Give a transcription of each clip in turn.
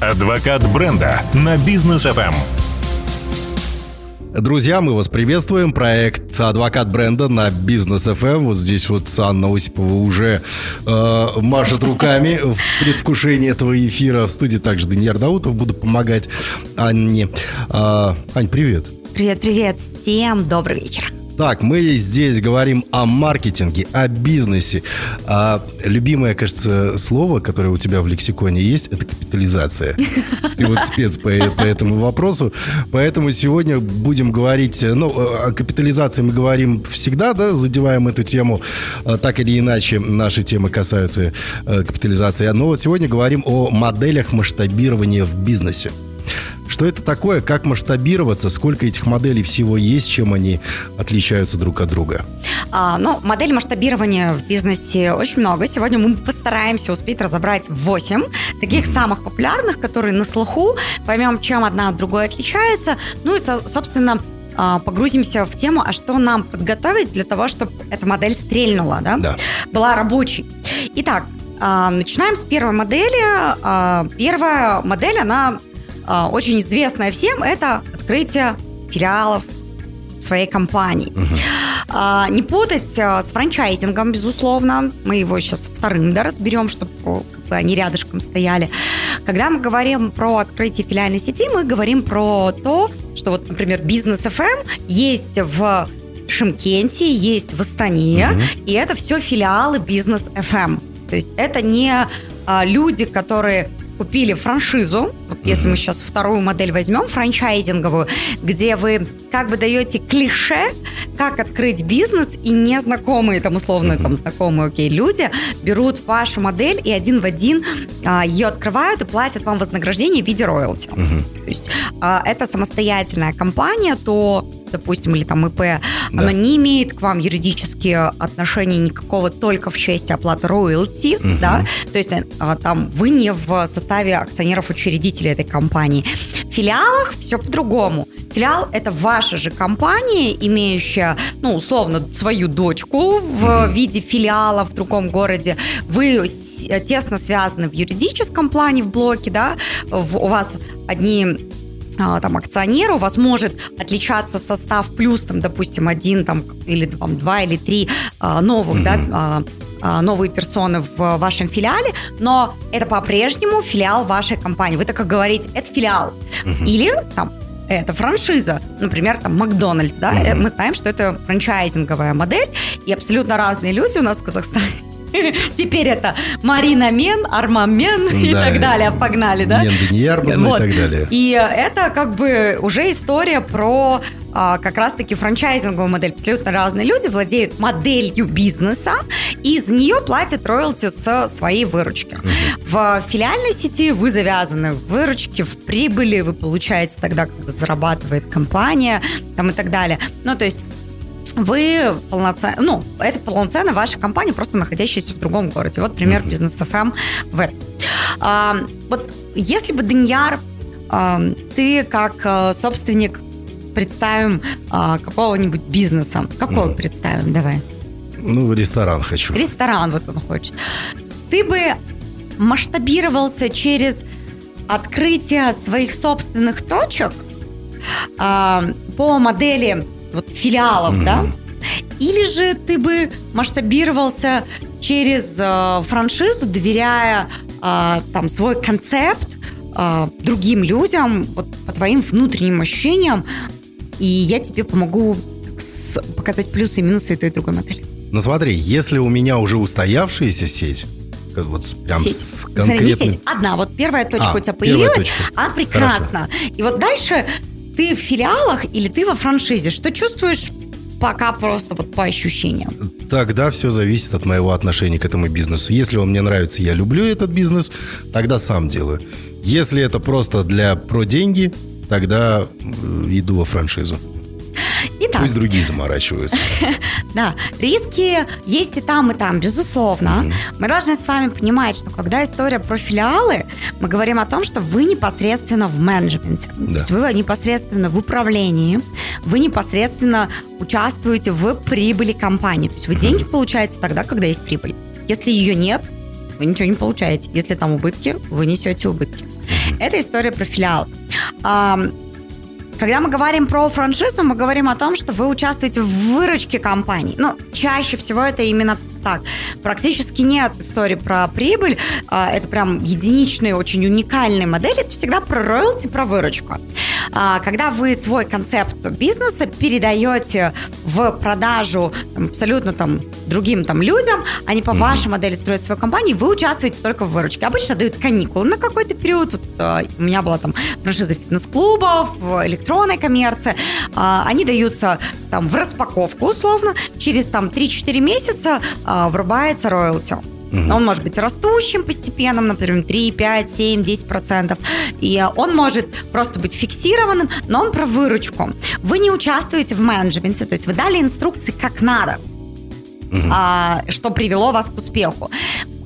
Адвокат бренда на бизнес ФМ. Друзья, мы вас приветствуем. Проект «Адвокат бренда» на Бизнес ФМ. Вот здесь вот Анна Осипова уже э, машет руками в предвкушении этого эфира. В студии также Даниил Даутов. Буду помогать Анне. Э, Ань, привет. Привет, привет. Всем добрый вечер. Так, мы здесь говорим о маркетинге, о бизнесе. А любимое, кажется, слово, которое у тебя в лексиконе есть, это капитализация. Ты вот спец по, по этому вопросу. Поэтому сегодня будем говорить... Ну, о капитализации мы говорим всегда, да, задеваем эту тему. А, так или иначе, наши темы касаются э, капитализации. Но вот сегодня говорим о моделях масштабирования в бизнесе. Что это такое, как масштабироваться, сколько этих моделей всего есть, чем они отличаются друг от друга? А, ну, модель масштабирования в бизнесе очень много. Сегодня мы постараемся успеть разобрать 8 таких mm-hmm. самых популярных, которые на слуху, поймем, чем одна от другой отличается. Ну и, собственно, а, погрузимся в тему, а что нам подготовить для того, чтобы эта модель стрельнула, да? Да. Была рабочей. Итак, а, начинаем с первой модели. А, первая модель, она очень известное всем, это открытие филиалов своей компании. Uh-huh. не путать а, с франчайзингом, безусловно. Мы его сейчас вторым да, разберем, чтобы как бы, они рядышком стояли. Когда мы говорим про открытие филиальной сети, мы говорим про то, что вот, например, бизнес FM есть в Шимкенте, есть в Астане, uh-huh. и это все филиалы бизнес FM. То есть это не а, люди, которые купили франшизу, вот если мы сейчас вторую модель возьмем, франчайзинговую, где вы как бы даете клише, как открыть бизнес, и незнакомые, там условно, там знакомые, окей, люди берут вашу модель и один в один а, ее открывают и платят вам вознаграждение в виде роялти. То есть а, это самостоятельная компания, то допустим, или там ИП, да. оно не имеет к вам юридически отношения никакого только в честь оплаты роялти, угу. да, то есть а, там вы не в составе акционеров-учредителей этой компании. В филиалах все по-другому. Филиал – это ваша же компания, имеющая, ну, условно, свою дочку в mm виде филиала в другом городе. Вы тесно связаны в юридическом плане в блоке, да, в, у вас одни там акционер, у вас может отличаться состав плюс, там, допустим, один там, или там, два или три а, новых, mm-hmm. да, а, а, новые персоны в вашем филиале, но это по-прежнему филиал вашей компании. Вы так как говорите, это филиал. Mm-hmm. Или там это франшиза, например, там Макдональдс, да, mm-hmm. мы знаем, что это франчайзинговая модель, и абсолютно разные люди у нас в Казахстане Теперь это Марина Мен, Арман Мен и так далее. Погнали, да? Мен Деньярман вот. и так далее. И это как бы уже история про а, как раз-таки франчайзинговую модель. Абсолютно разные люди владеют моделью бизнеса, и из нее платят роялти со своей выручки. В филиальной сети вы завязаны в выручке, в прибыли, вы получаете тогда, когда зарабатывает компания там и так далее. Ну, то есть вы полноценно, ну, это полноценно ваша компания, просто находящаяся в другом городе. Вот пример mm-hmm. бизнес FM в этом. А, вот если бы Даньяр, а, ты как а, собственник, представим а, какого-нибудь бизнеса, какой mm-hmm. представим, давай? Ну, ресторан хочу. Ресторан вот он хочет. Ты бы масштабировался через открытие своих собственных точек а, по модели филиалов, mm-hmm. да? Или же ты бы масштабировался через э, франшизу, доверяя э, там свой концепт э, другим людям, вот по твоим внутренним ощущениям, и я тебе помогу с, показать плюсы и минусы и той и другой модели. Ну смотри, если у меня уже устоявшаяся сеть, вот прям сеть. с конкретным... Смотри, не сеть, одна, вот первая точка а, у тебя появилась, а прекрасно. Хорошо. И вот дальше ты в филиалах или ты во франшизе? Что чувствуешь пока просто вот по ощущениям? Тогда все зависит от моего отношения к этому бизнесу. Если он мне нравится, я люблю этот бизнес, тогда сам делаю. Если это просто для про деньги, тогда э, иду во франшизу. Итак. Пусть другие заморачиваются. Да, риски есть и там, и там, безусловно. Мы должны с вами понимать, что когда история про филиалы, мы говорим о том, что вы непосредственно в менеджменте. То есть вы непосредственно в управлении, вы непосредственно участвуете в прибыли компании. То есть вы деньги получаете тогда, когда есть прибыль. Если ее нет, вы ничего не получаете. Если там убытки, вы несете убытки. Это история про филиал. Когда мы говорим про франшизу, мы говорим о том, что вы участвуете в выручке компании. Ну, чаще всего это именно так. Практически нет истории про прибыль. А, это прям единичные, очень уникальные модели. Это всегда про роялти, про выручку. А, когда вы свой концепт бизнеса передаете в продажу там, абсолютно там другим там людям, они по mm-hmm. вашей модели строят свою компанию, вы участвуете только в выручке. Обычно дают каникулы на какой-то период. Вот, а, у меня была там франшиза фитнес-клубов, электронной коммерции. они даются там в распаковку условно. Через там 3-4 месяца а, врубается роялти. Угу. Он может быть растущим постепенным, например, 3, 5, 7, 10 процентов. И он может просто быть фиксированным, но он про выручку. Вы не участвуете в менеджменте, то есть вы дали инструкции как надо, угу. а, что привело вас к успеху.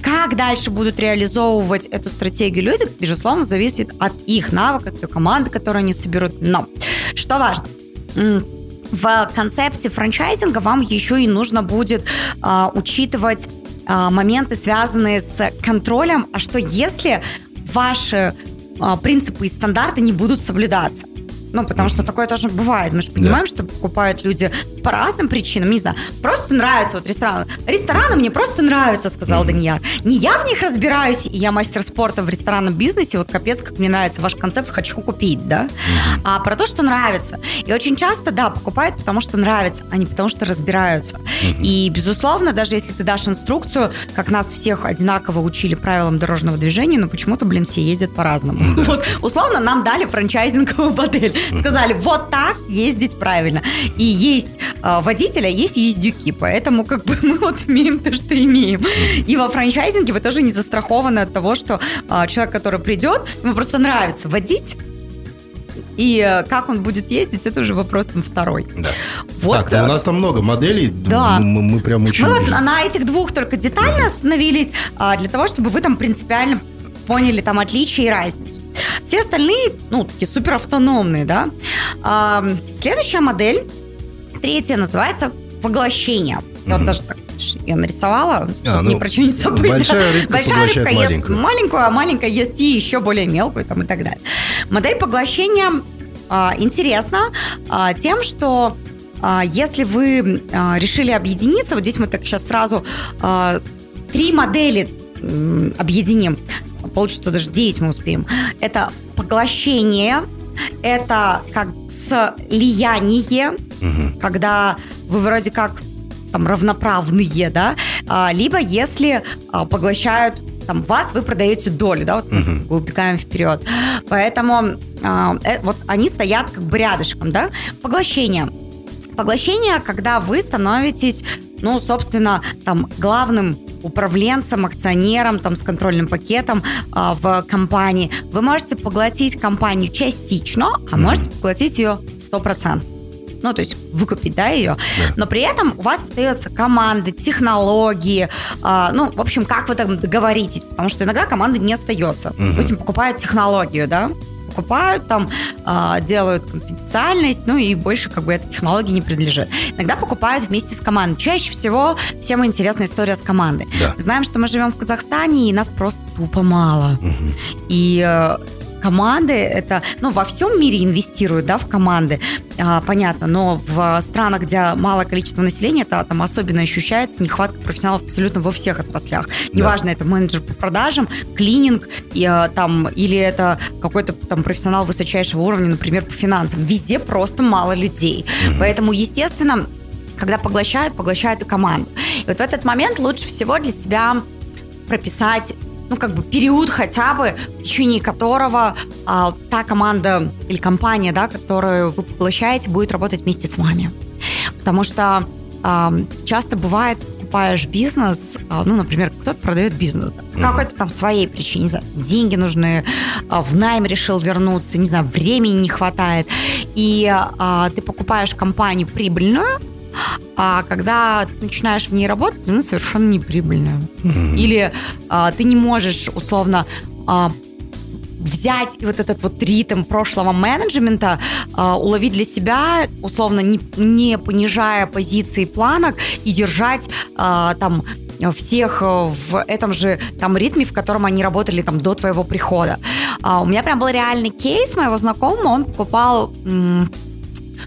Как дальше будут реализовывать эту стратегию люди, безусловно, зависит от их навыков, от той команды, которую они соберут. Но что важно? В концепте франчайзинга вам еще и нужно будет а, учитывать моменты, связанные с контролем. А что если ваши а, принципы и стандарты не будут соблюдаться? Ну, потому что такое тоже бывает. Мы же понимаем, да. что покупают люди по разным причинам. Не знаю, просто нравится вот ресторан. Рестораны мне просто нравятся, сказал mm-hmm. Данияр. Не я в них разбираюсь, и я мастер спорта в ресторанном бизнесе. Вот капец, как мне нравится ваш концепт, хочу купить, да? Mm-hmm. А про то, что нравится. И очень часто, да, покупают, потому что нравится, а не потому что разбираются. Mm-hmm. И, безусловно, даже если ты дашь инструкцию, как нас всех одинаково учили правилам дорожного движения, но почему-то, блин, все ездят по-разному. Mm-hmm. Вот, условно, нам дали франчайзинговую модель. Сказали, вот так ездить правильно. И есть э, водителя, есть ездюки. Поэтому как бы мы вот имеем то, что имеем. И во франчайзинге вы тоже не застрахованы от того, что э, человек, который придет, ему просто нравится водить, и э, как он будет ездить, это уже вопрос там второй. Да. Вот. Так, ну, у нас там много моделей. Да. Мы, мы прям очень... Мы вот на этих двух только детально остановились, а, для того, чтобы вы там принципиально поняли там отличия и разницу. Все остальные, ну, такие супер автономные, да. А, следующая модель, третья, называется поглощение. Я вот даже так я нарисовала, чтобы а, ну, ни про что не забыть. Большая рыбка большая рыбка ест маленькую, а маленькая ест и еще более мелкую там, и так далее. Модель поглощения а, интересна а, тем, что а, если вы а, решили объединиться, вот здесь мы так сейчас сразу а, три модели объединим получится даже 9 мы успеем. Это поглощение, это как слияние, угу. когда вы вроде как там равноправные, да, а, либо если а, поглощают там вас, вы продаете долю, да, вот uh убегаем вперед. Поэтому а, э, вот они стоят как бы рядышком, да. Поглощение. Поглощение, когда вы становитесь, ну, собственно, там главным управленцем, акционером, там, с контрольным пакетом э, в компании, вы можете поглотить компанию частично, а можете поглотить ее 100% ну, то есть выкупить, да, ее, да. но при этом у вас остается команды, технологии, э, ну, в общем, как вы там договоритесь, потому что иногда команды не остается. Угу. Допустим, покупают технологию, да, покупают, там э, делают конфиденциальность, ну и больше как бы этой технологии не принадлежит. Иногда покупают вместе с командой. Чаще всего всем интересна история с командой. Да. Мы знаем, что мы живем в Казахстане, и нас просто тупо мало. Угу. И э, команды, это, ну, во всем мире инвестируют, да, в команды, а, понятно, но в странах, где малое количество населения, это там особенно ощущается нехватка профессионалов абсолютно во всех отраслях. Неважно, да. это менеджер по продажам, клининг, и, а, там, или это какой-то там профессионал высочайшего уровня, например, по финансам. Везде просто мало людей. Угу. Поэтому, естественно, когда поглощают, поглощают и команду. И вот в этот момент лучше всего для себя прописать ну, как бы период хотя бы, в течение которого а, та команда или компания, да, которую вы поглощаете, будет работать вместе с вами. Потому что а, часто бывает, покупаешь бизнес, а, ну, например, кто-то продает бизнес по mm-hmm. какой-то там своей причине, не знаю, деньги нужны, а, в найм решил вернуться, не знаю, времени не хватает, и а, ты покупаешь компанию прибыльную, а когда ты начинаешь в ней работать, она совершенно неприбыльная. Mm-hmm. Или а, ты не можешь условно а, взять вот этот вот ритм прошлого менеджмента, э, уловить для себя, условно, не, не понижая позиции планок и держать э, там всех в этом же там ритме, в котором они работали там до твоего прихода. А, у меня прям был реальный кейс моего знакомого, он покупал м,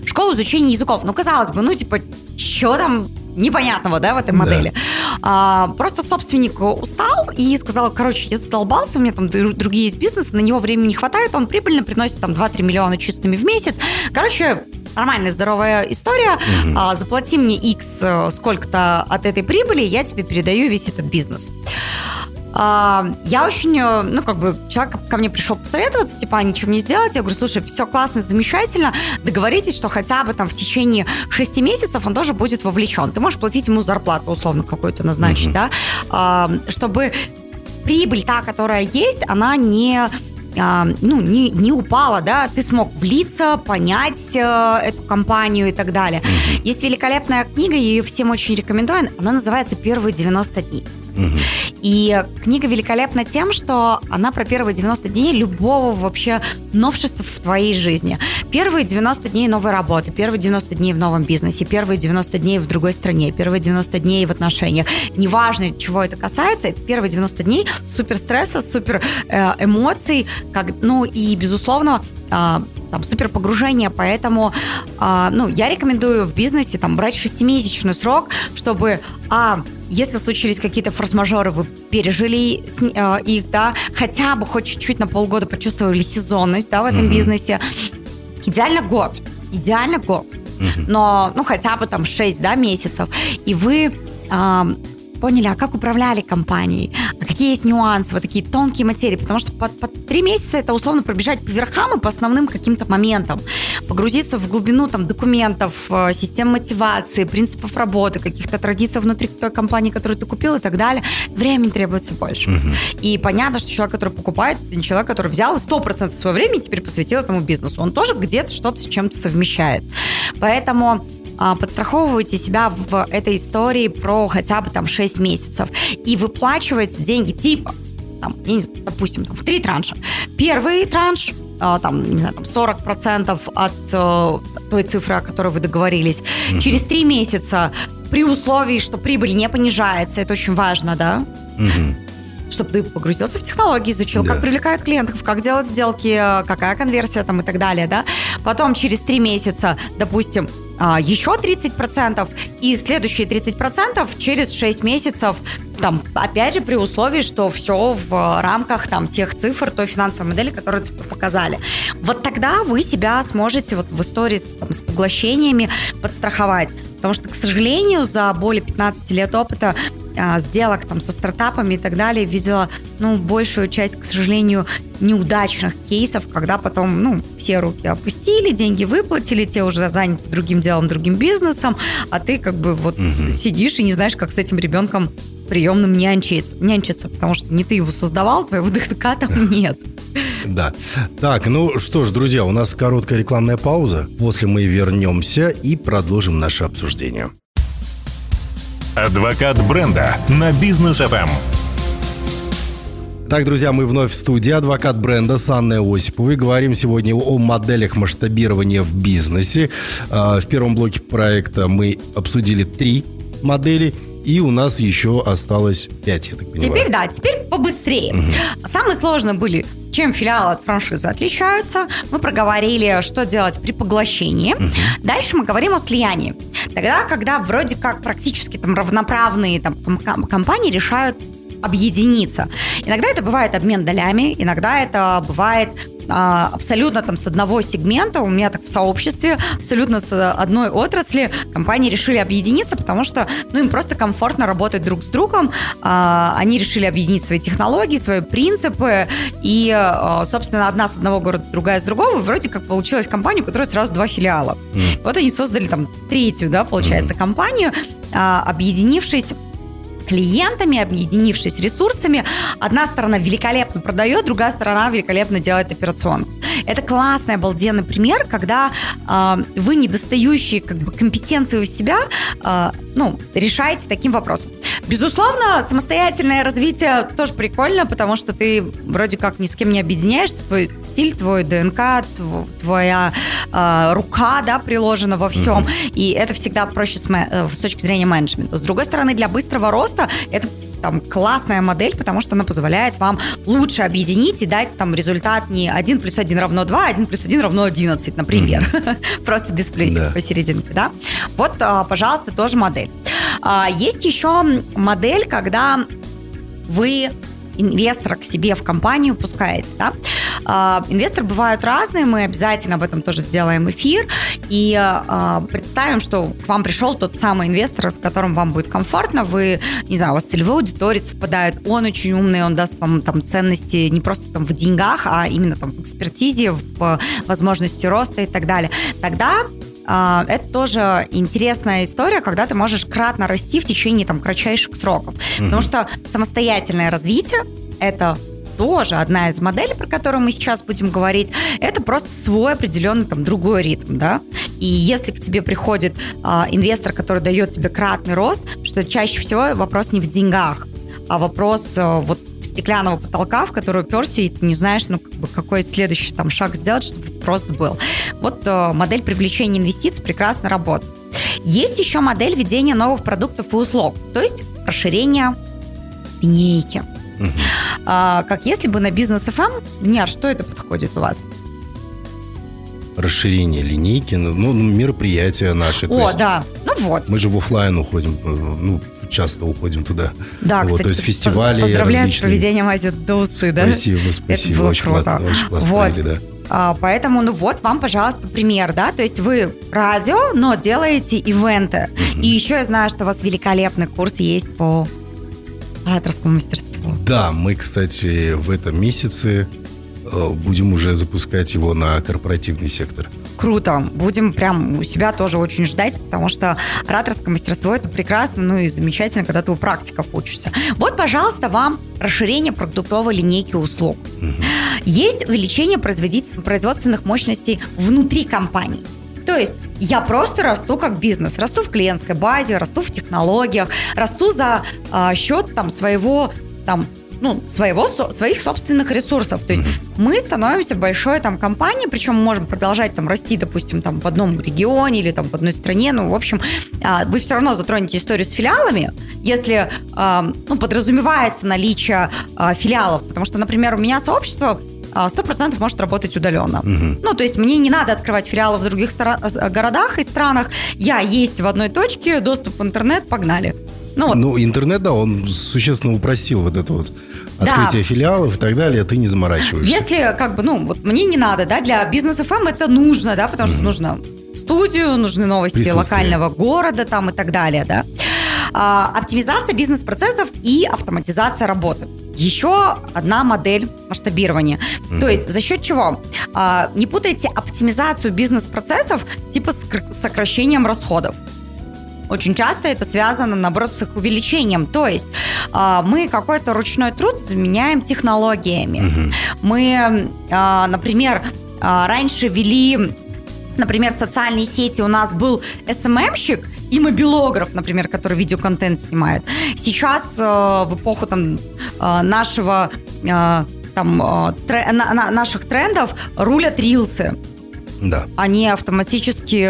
школу изучения языков. Ну, казалось бы, ну, типа, что там непонятного, да, в этой модели. Да. А, просто собственник устал и сказал, короче, я задолбался, у меня там другие есть бизнесы, на него времени не хватает, он прибыльно приносит там 2-3 миллиона чистыми в месяц. Короче, нормальная, здоровая история. Угу. А, заплати мне X э, сколько-то от этой прибыли, я тебе передаю весь этот бизнес. А, я очень, э, ну, как бы, человек ко мне пришел посоветоваться, типа, а ничего не сделать. Я говорю, слушай, все классно, замечательно. Договоритесь, что хотя бы там в течение 6 месяцев он тоже будет вовлечен. Ты можешь платить ему зарплату, условно, какую-то назначить, mm-hmm. да, а, чтобы прибыль та, которая есть, она не а, ну, не, не упала, да, ты смог влиться, понять э, эту компанию и так далее. Есть великолепная книга, я ее всем очень рекомендую, она называется «Первые 90 дней». И книга великолепна тем, что она про первые 90 дней любого вообще новшества в твоей жизни. Первые 90 дней новой работы, первые 90 дней в новом бизнесе, первые 90 дней в другой стране, первые 90 дней в отношениях. Неважно, чего это касается, это первые 90 дней супер стресса, супер э, эмоций, как, ну и, безусловно, э, там супер погружение, поэтому, э, ну, я рекомендую в бизнесе там брать шестимесячный срок, чтобы, а, если случились какие-то форс-мажоры, вы пережили э, их, да, хотя бы хоть чуть-чуть на полгода почувствовали сезонность, да, в этом mm-hmm. бизнесе. Идеально год, идеально год. Mm-hmm. Но, ну, хотя бы там 6, да, месяцев. И вы э, поняли, а как управляли компанией, какие есть нюансы, вот такие тонкие материи, потому что по, по три месяца это условно пробежать по верхам и по основным каким-то моментам, погрузиться в глубину там документов, э, систем мотивации, принципов работы, каких-то традиций внутри той компании, которую ты купил и так далее. Времени требуется больше. Угу. И понятно, что человек, который покупает, это не человек, который взял 100% своего времени теперь посвятил этому бизнесу. Он тоже где-то что-то с чем-то совмещает. Поэтому подстраховываете себя в этой истории про хотя бы там 6 месяцев и выплачиваете деньги типа там, допустим, там, в три транша. Первый транш а, там, не знаю, там 40% от э, той цифры, о которой вы договорились. Mm-hmm. Через три месяца при условии, что прибыль не понижается, это очень важно, да? Mm-hmm чтобы ты погрузился в технологии, изучил, да. как привлекают клиентов, как делать сделки, какая конверсия там и так далее, да. Потом через три месяца, допустим, а, еще 30%, и следующие 30% через 6 месяцев, там, опять же, при условии, что все в рамках там, тех цифр, той финансовой модели, которую тебе показали. Вот тогда вы себя сможете вот в истории с, там, с поглощениями подстраховать. Потому что, к сожалению, за более 15 лет опыта а, сделок там со стартапами и так далее видела, ну, большую часть, к сожалению, неудачных кейсов, когда потом, ну, все руки опустили, деньги выплатили, те уже заняты другим делом, другим бизнесом, а ты как бы вот угу. сидишь и не знаешь, как с этим ребенком приемным нянчиться, нянчиться, потому что не ты его создавал, твоего ДХК там нет. Да. Так, ну что ж, друзья, у нас короткая рекламная пауза. После мы вернемся и продолжим наше обсуждение. Адвокат бренда на бизнес FM. Так, друзья, мы вновь в студии. Адвокат бренда с Анной Осиповой. Говорим сегодня о моделях масштабирования в бизнесе. А, в первом блоке проекта мы обсудили три модели. И у нас еще осталось пять, я так понимаю. Теперь, да, теперь побыстрее. Угу. Самые сложные были чем филиалы от франшизы отличаются. Мы проговорили, что делать при поглощении. Угу. Дальше мы говорим о слиянии. Тогда, когда вроде как практически там равноправные там, компании решают объединиться. Иногда это бывает обмен долями, иногда это бывает а, абсолютно там с одного сегмента, у меня так в сообществе, абсолютно с одной отрасли компании решили объединиться, потому что ну, им просто комфортно работать друг с другом. А, они решили объединить свои технологии, свои принципы, и, а, собственно, одна с одного города, другая с другого, и вроде как получилась компания, у которой сразу два филиала. Mm. Вот они создали там третью, да, получается, mm. компанию, объединившись клиентами, объединившись ресурсами. Одна сторона великолепно продает, другая сторона великолепно делает операционку. Это классный, обалденный пример, когда э, вы недостающие как бы, компетенции у себя э, ну, решаете таким вопросом. Безусловно, самостоятельное развитие тоже прикольно, потому что ты вроде как ни с кем не объединяешься, твой стиль, твой ДНК, твоя э, рука, да, приложена во всем, mm-hmm. и это всегда проще с, с точки зрения менеджмента. С другой стороны, для быстрого роста это там классная модель, потому что она позволяет вам лучше объединить и дать там результат не 1 плюс 1 равно 2, а 1 плюс 1 равно 11, например. Просто без плюсика Да. посерединке, да? Вот, а, пожалуйста, тоже модель. А, Есть еще модель, когда вы инвестора к себе в компанию пускаете, да? А, Инвесторы бывают разные, мы обязательно об этом тоже сделаем эфир и а, представим, что к вам пришел тот самый инвестор, с которым вам будет комфортно, вы, не знаю, у вас целевые аудитории совпадают, он очень умный, он даст вам там ценности не просто там в деньгах, а именно там в экспертизе, в возможности роста и так далее. Тогда это тоже интересная история, когда ты можешь кратно расти в течение там кратчайших сроков. Потому что самостоятельное развитие это тоже одна из моделей, про которую мы сейчас будем говорить, это просто свой определенный там другой ритм, да. И если к тебе приходит а, инвестор, который дает тебе кратный рост, что чаще всего вопрос не в деньгах, а вопрос а, вот стеклянного потолка, в который уперся, и ты не знаешь, ну, как бы, какой следующий там шаг сделать, чтобы просто был. Вот э, модель привлечения инвестиций прекрасно работает. Есть еще модель ведения новых продуктов и услуг, то есть расширение линейки. А, как если бы на бизнес FM, Дня, что это подходит у вас? Расширение линейки, ну, ну, мероприятия наши. О, есть да, ну вот. Мы же в офлайн уходим, э, ну, часто уходим туда. Да, Вот, кстати, то есть фестивали Поздравляю с различные. проведением Азия до усы, да? Спасибо, спасибо. было очень, круто. классно, очень классно Вот. провели, да. А, поэтому, ну вот вам, пожалуйста, пример, да, то есть вы радио, но делаете ивенты. И еще я знаю, что у вас великолепный курс есть по ораторскому мастерству. Да, мы, кстати, в этом месяце э, будем уже запускать его на корпоративный сектор. Круто. Будем прям у себя тоже очень ждать, потому что ораторское мастерство это прекрасно, ну и замечательно, когда ты у практиков учишься. Вот, пожалуйста, вам расширение продуктовой линейки услуг. Есть увеличение производственных мощностей внутри компании. То есть я просто расту как бизнес, расту в клиентской базе, расту в технологиях, расту за а, счет там своего там ну, своего, со- своих собственных ресурсов. То есть мы становимся большой там компанией, причем мы можем продолжать там расти, допустим, там в одном регионе или там в одной стране. Ну, в общем, а, вы все равно затронете историю с филиалами, если а, ну, подразумевается наличие а, филиалов. Потому что, например, у меня сообщество а, 100% может работать удаленно. Ну, то есть мне не надо открывать филиалы в других стра- городах и странах. Я есть в одной точке, доступ в интернет, погнали. Ну, вот. Ну, интернет, да, он существенно упростил вот это вот Да. открытие филиалов и так далее, ты не заморачиваешься. Если, как бы, ну, вот мне не надо, да, для бизнес FM это нужно, да, потому что нужно студию, нужны новости локального города там и так далее, да. А, оптимизация бизнес-процессов и автоматизация работы. Еще одна модель масштабирования. То есть за счет чего? А, не путайте оптимизацию бизнес-процессов типа с кр- сокращением расходов. Очень часто это связано, наоборот, с их увеличением. То есть а, мы какой-то ручной труд заменяем технологиями. Мы, а, например, а, раньше вели, например, социальные сети. У нас был СММщик и мобилограф, например, который видеоконтент снимает. Сейчас э, в эпоху там э, нашего э, там тре- на- на- наших трендов рулят рилсы Да. они автоматически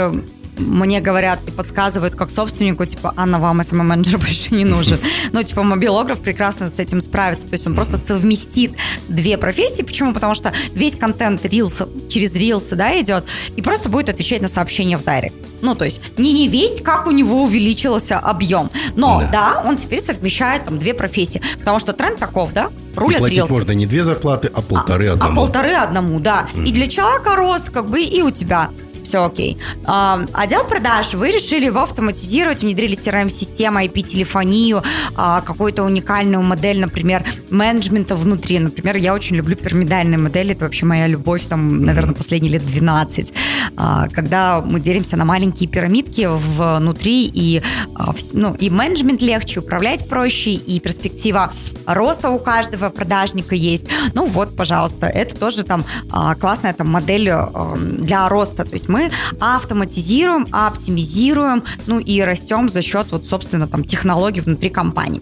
мне говорят и подсказывают как собственнику, типа, Анна, вам СММ-менеджер больше не нужен. Ну, типа, мобилограф прекрасно с этим справится. То есть он просто совместит две профессии. Почему? Потому что весь контент рилса, через рилсы, да, идет, и просто будет отвечать на сообщения в директ. Ну, то есть не не весь, как у него увеличился объем. Но, Да. да, он теперь совмещает там две профессии. Потому что тренд таков, да, И рулят платить рилсы. можно не две зарплаты, а полторы А одному. полторы одному, да. И для человека рост, как бы, и у тебя все окей. А, Отдел продаж вы решили его автоматизировать, внедрили CRM-систему, IP-телефонию, а, какую-то уникальную модель, например, менеджмента внутри. Например, я очень люблю пирамидальные модели, это вообще моя любовь, там, наверное, последние лет 12. А, Когда мы делимся на маленькие пирамидки внутри, и, а, ну, и менеджмент легче, управлять проще, и перспектива роста у каждого продажника есть. Ну вот, пожалуйста, это тоже там а, классная там модель а, для роста. То есть мы автоматизируем, оптимизируем, ну и растем за счет вот, собственно, там технологий внутри компании.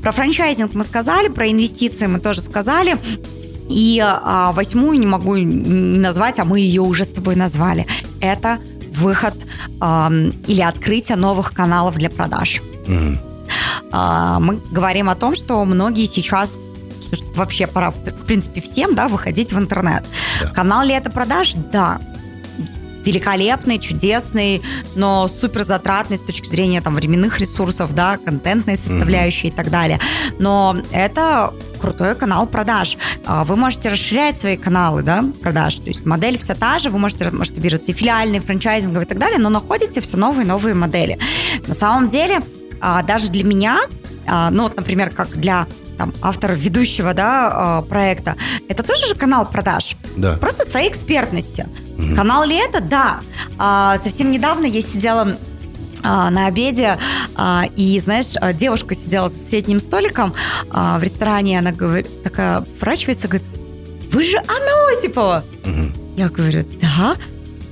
Про франчайзинг мы сказали, про инвестиции мы тоже сказали. И а, восьмую не могу не назвать, а мы ее уже с тобой назвали. Это выход ам, или открытие новых каналов для продаж. а, мы говорим о том, что многие сейчас вообще пора, в принципе, всем, да, выходить в интернет. Да. Канал ли это продаж? Да великолепный, чудесный, но супер затратный с точки зрения там временных ресурсов, да, контентной составляющей mm-hmm. и так далее. Но это крутой канал продаж. А, вы можете расширять свои каналы да, продаж. То есть модель вся та же, вы можете масштабироваться и филиальные, франчайзинговые и так далее, но находите все новые и новые модели. На самом деле, а, даже для меня, а, ну вот, например, как для там, автора ведущего да, проекта, это тоже же канал продаж. Да. Просто своей экспертности. Угу. Канал ли это? Да. совсем недавно я сидела а, на обеде, а, и, знаешь, а, девушка сидела за соседним столиком в ресторане, она говорит, такая поворачивается, говорит, вы же Анна Осипова. Угу. Я говорю, да.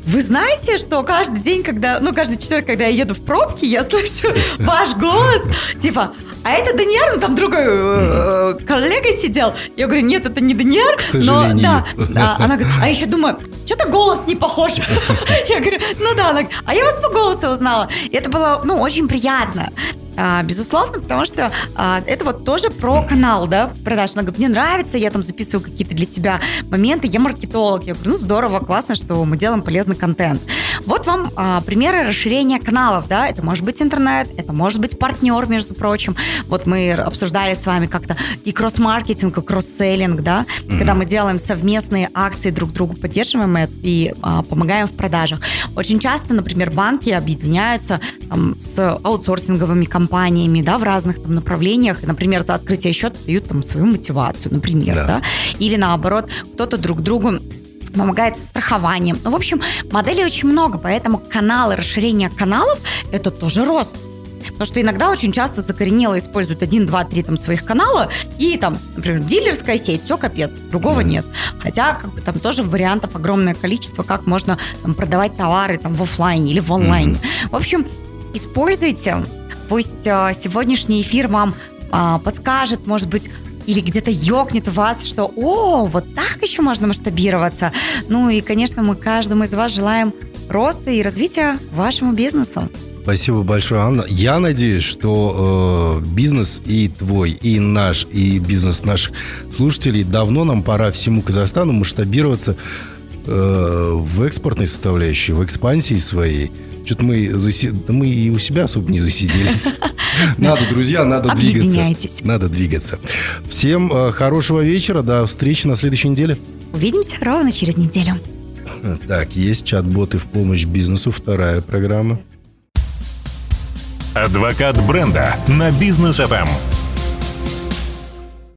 Вы знаете, что каждый день, когда, ну, каждый четверг, когда я еду в пробке, я слышу ваш голос, типа, а это Даниэр, ну, там другой э, коллега сидел. Я говорю, нет, это не Даниэр. Но, да, да. Она говорит, а еще думаю, что-то голос не похож. Я говорю, ну да, она, а я вас по голосу узнала. И это было, ну, очень приятно. А, безусловно, потому что а, это вот тоже про канал, да, продаж. Она говорит, мне нравится, я там записываю какие-то для себя моменты, я маркетолог. Я говорю, ну здорово, классно, что мы делаем полезный контент. Вот вам а, примеры расширения каналов, да, это может быть интернет, это может быть партнер, между прочим. Вот мы обсуждали с вами как-то и кросс-маркетинг, и кросс-селлинг, да, mm-hmm. когда мы делаем совместные акции друг другу, поддерживаем это и а, помогаем в продажах. Очень часто, например, банки объединяются там, с аутсорсинговыми компаниями, компаниями, да, в разных там направлениях, например, за открытие счета дают там свою мотивацию, например, да, да? или наоборот, кто-то друг другу помогает со страхованием. Ну, в общем, моделей очень много, поэтому каналы, расширение каналов – это тоже рост. Потому что иногда очень часто закоренело используют один, два, три там своих канала, и там, например, дилерская сеть, все капец, другого mm. нет. Хотя как бы, там тоже вариантов огромное количество, как можно там, продавать товары там в офлайне или в онлайне. Mm. В общем, используйте Пусть э, сегодняшний эфир вам а, подскажет, может быть, или где-то ёкнет вас, что «О, вот так еще можно масштабироваться». Ну и, конечно, мы каждому из вас желаем роста и развития вашему бизнесу. Спасибо большое, Анна. Я надеюсь, что э, бизнес и твой, и наш, и бизнес наших слушателей давно нам пора всему Казахстану масштабироваться э, в экспортной составляющей, в экспансии своей. Что-то мы, заси... мы и у себя особо не засиделись. Надо, друзья, надо двигаться. Надо двигаться. Всем э, хорошего вечера. До встречи на следующей неделе. Увидимся ровно через неделю. Так, есть чат-боты в помощь бизнесу. Вторая программа. Адвокат бренда на бизнес FM.